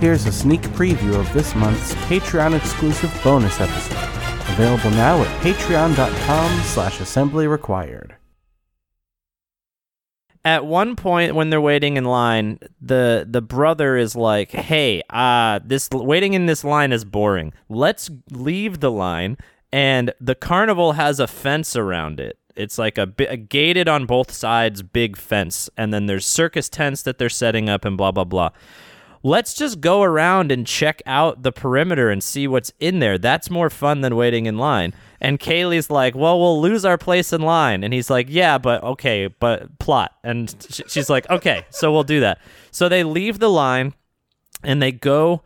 Here's a sneak preview of this month's Patreon exclusive bonus episode. Available now at patreon.com slash assembly required. At one point when they're waiting in line, the the brother is like, "Hey, uh this waiting in this line is boring. Let's leave the line." And the carnival has a fence around it. It's like a, a gated on both sides big fence and then there's circus tents that they're setting up and blah blah blah let's just go around and check out the perimeter and see what's in there. That's more fun than waiting in line. And Kaylee's like, well, we'll lose our place in line. And he's like, yeah, but okay, but plot. And she's like, okay, so we'll do that. So they leave the line and they go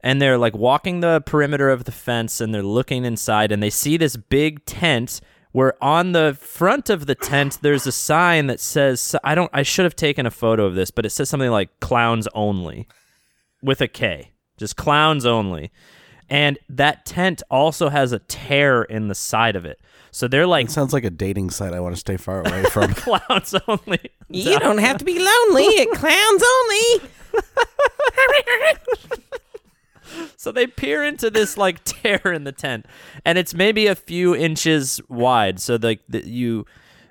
and they're like walking the perimeter of the fence and they're looking inside and they see this big tent where on the front of the tent there's a sign that says I don't I should have taken a photo of this but it says something like clowns only with a K just clowns only and that tent also has a tear in the side of it so they're like It sounds like a dating site I want to stay far away from. clowns only You don't have to be lonely at Clowns Only. So they peer into this like tear in the tent, and it's maybe a few inches wide. So like the, you,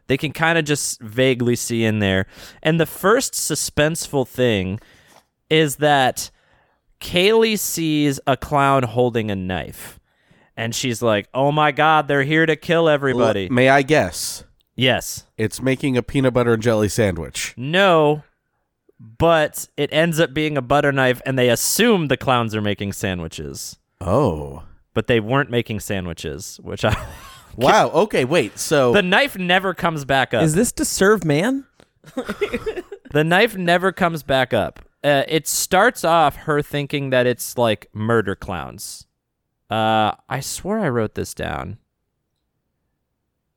they can kind of just vaguely see in there. And the first suspenseful thing is that Kaylee sees a clown holding a knife, and she's like, "Oh my god, they're here to kill everybody." May I guess? yes. It's making a peanut butter and jelly sandwich. No. But it ends up being a butter knife, and they assume the clowns are making sandwiches. Oh. but they weren't making sandwiches, which I Wow. Okay, wait. So the knife never comes back up. Is this to serve man? the knife never comes back up. Uh, it starts off her thinking that it's like murder clowns. Uh, I swore I wrote this down.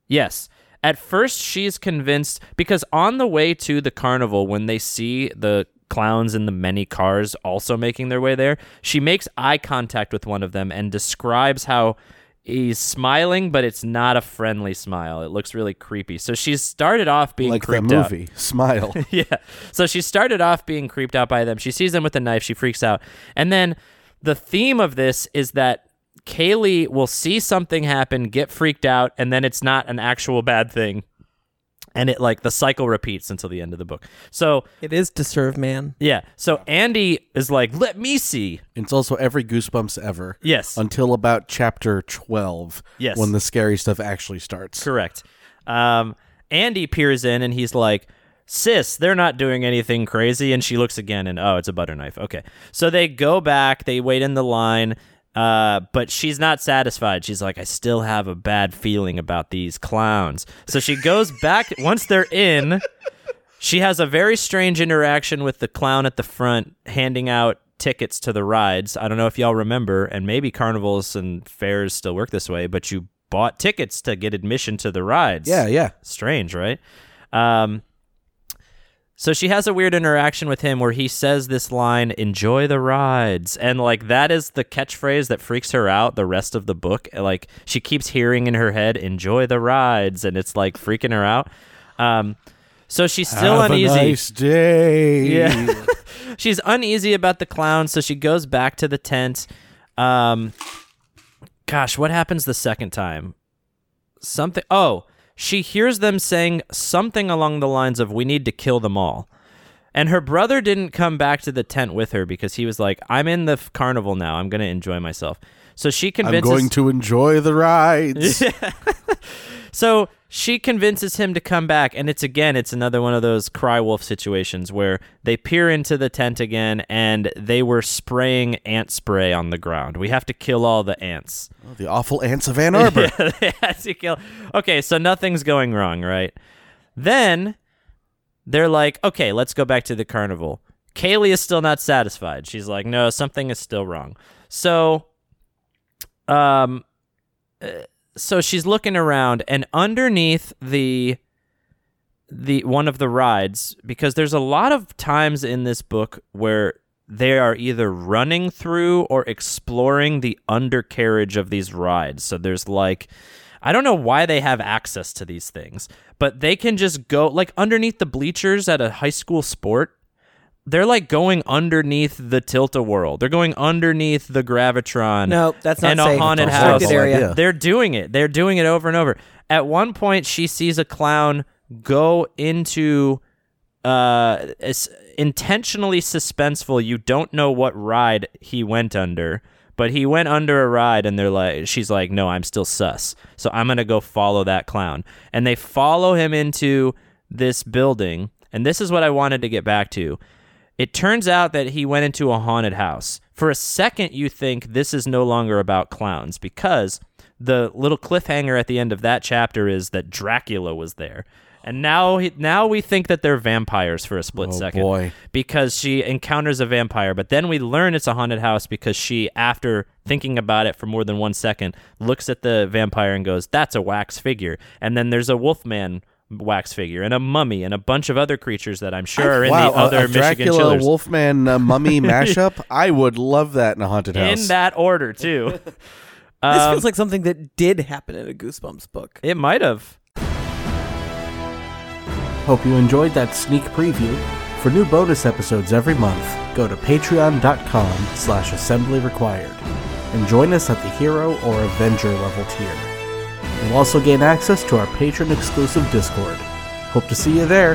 Yes. At first, she's convinced because on the way to the carnival, when they see the clowns in the many cars also making their way there, she makes eye contact with one of them and describes how he's smiling, but it's not a friendly smile. It looks really creepy. So she's started off being like the creeped out. movie Smile. yeah. So she started off being creeped out by them. She sees them with a knife. She freaks out. And then the theme of this is that Kaylee will see something happen, get freaked out, and then it's not an actual bad thing. And it like the cycle repeats until the end of the book. So It is to serve man. yeah. So Andy is like, let me see. it's also every Goosebumps ever. Yes. Until about chapter 12. Yes. When the scary stuff actually starts. Correct. Um, Andy peers in and he's like, Sis, they're not doing anything crazy. And she looks again and, oh, it's a butter knife. Okay. So they go back, they wait in the line, uh, but she's not satisfied. She's like, I still have a bad feeling about these clowns. So she goes back, once they're in, she has a very strange interaction with the clown at the front handing out tickets to the rides. I don't know if y'all remember, and maybe carnivals and fairs still work this way, but you bought tickets to get admission to the rides. Yeah, yeah. Strange, right? Um, so she has a weird interaction with him where he says this line, enjoy the rides. And like that is the catchphrase that freaks her out the rest of the book. Like she keeps hearing in her head, enjoy the rides, and it's like freaking her out. Um, so she's still Have uneasy. A nice day. Yeah. She's uneasy about the clown, so she goes back to the tent. Um gosh, what happens the second time? Something Oh, she hears them saying something along the lines of we need to kill them all. And her brother didn't come back to the tent with her because he was like, I'm in the f- carnival now. I'm going to enjoy myself. So she convinces. I'm going to enjoy the rides. So she convinces him to come back, and it's again, it's another one of those cry wolf situations where they peer into the tent again, and they were spraying ant spray on the ground. We have to kill all the ants. Oh, the awful ants of Ann Arbor. Yeah, they had to kill. Okay, so nothing's going wrong, right? Then they're like, okay, let's go back to the carnival. Kaylee is still not satisfied. She's like, no, something is still wrong. So, um, uh, so she's looking around, and underneath the the one of the rides, because there's a lot of times in this book where they are either running through or exploring the undercarriage of these rides. So there's like I don't know why they have access to these things, but they can just go like underneath the bleachers at a high school sport. They're like going underneath the tilt-a-whirl. They're going underneath the gravitron. No, that's not and a haunted It's house. restricted area. They're doing it. They're doing it over and over. At one point, she sees a clown go into uh it's intentionally suspenseful. You don't know what ride he went under, but he went under a ride and they're like she's like, "No, I'm still sus." So I'm going to go follow that clown. And they follow him into this building, and this is what I wanted to get back to. It turns out that he went into a haunted house. For a second, you think this is no longer about clowns because the little cliffhanger at the end of that chapter is that Dracula was there. And now, he, now we think that they're vampires for a split Oh, second boy. because she encounters a vampire. But then we learn it's a haunted house because she, after thinking about it for more than one second, looks at the vampire and goes, "That's a wax figure." And then there's a wolfman wax figure and a mummy and a bunch of other creatures that I'm sure are in wow, the a- other a, Michigan Dracula chillers. Wolfman uh, mummy mashup. I would love that in a haunted house. in that order too. This Um, feels like something that did happen in a Goosebumps book. it might have. Hope you enjoyed that sneak preview. For new bonus episodes every month, go to patreon.com slash assembly required and join us at the hero or avenger level tier. You'll also gain access to our patron exclusive Discord. Hope to see you there.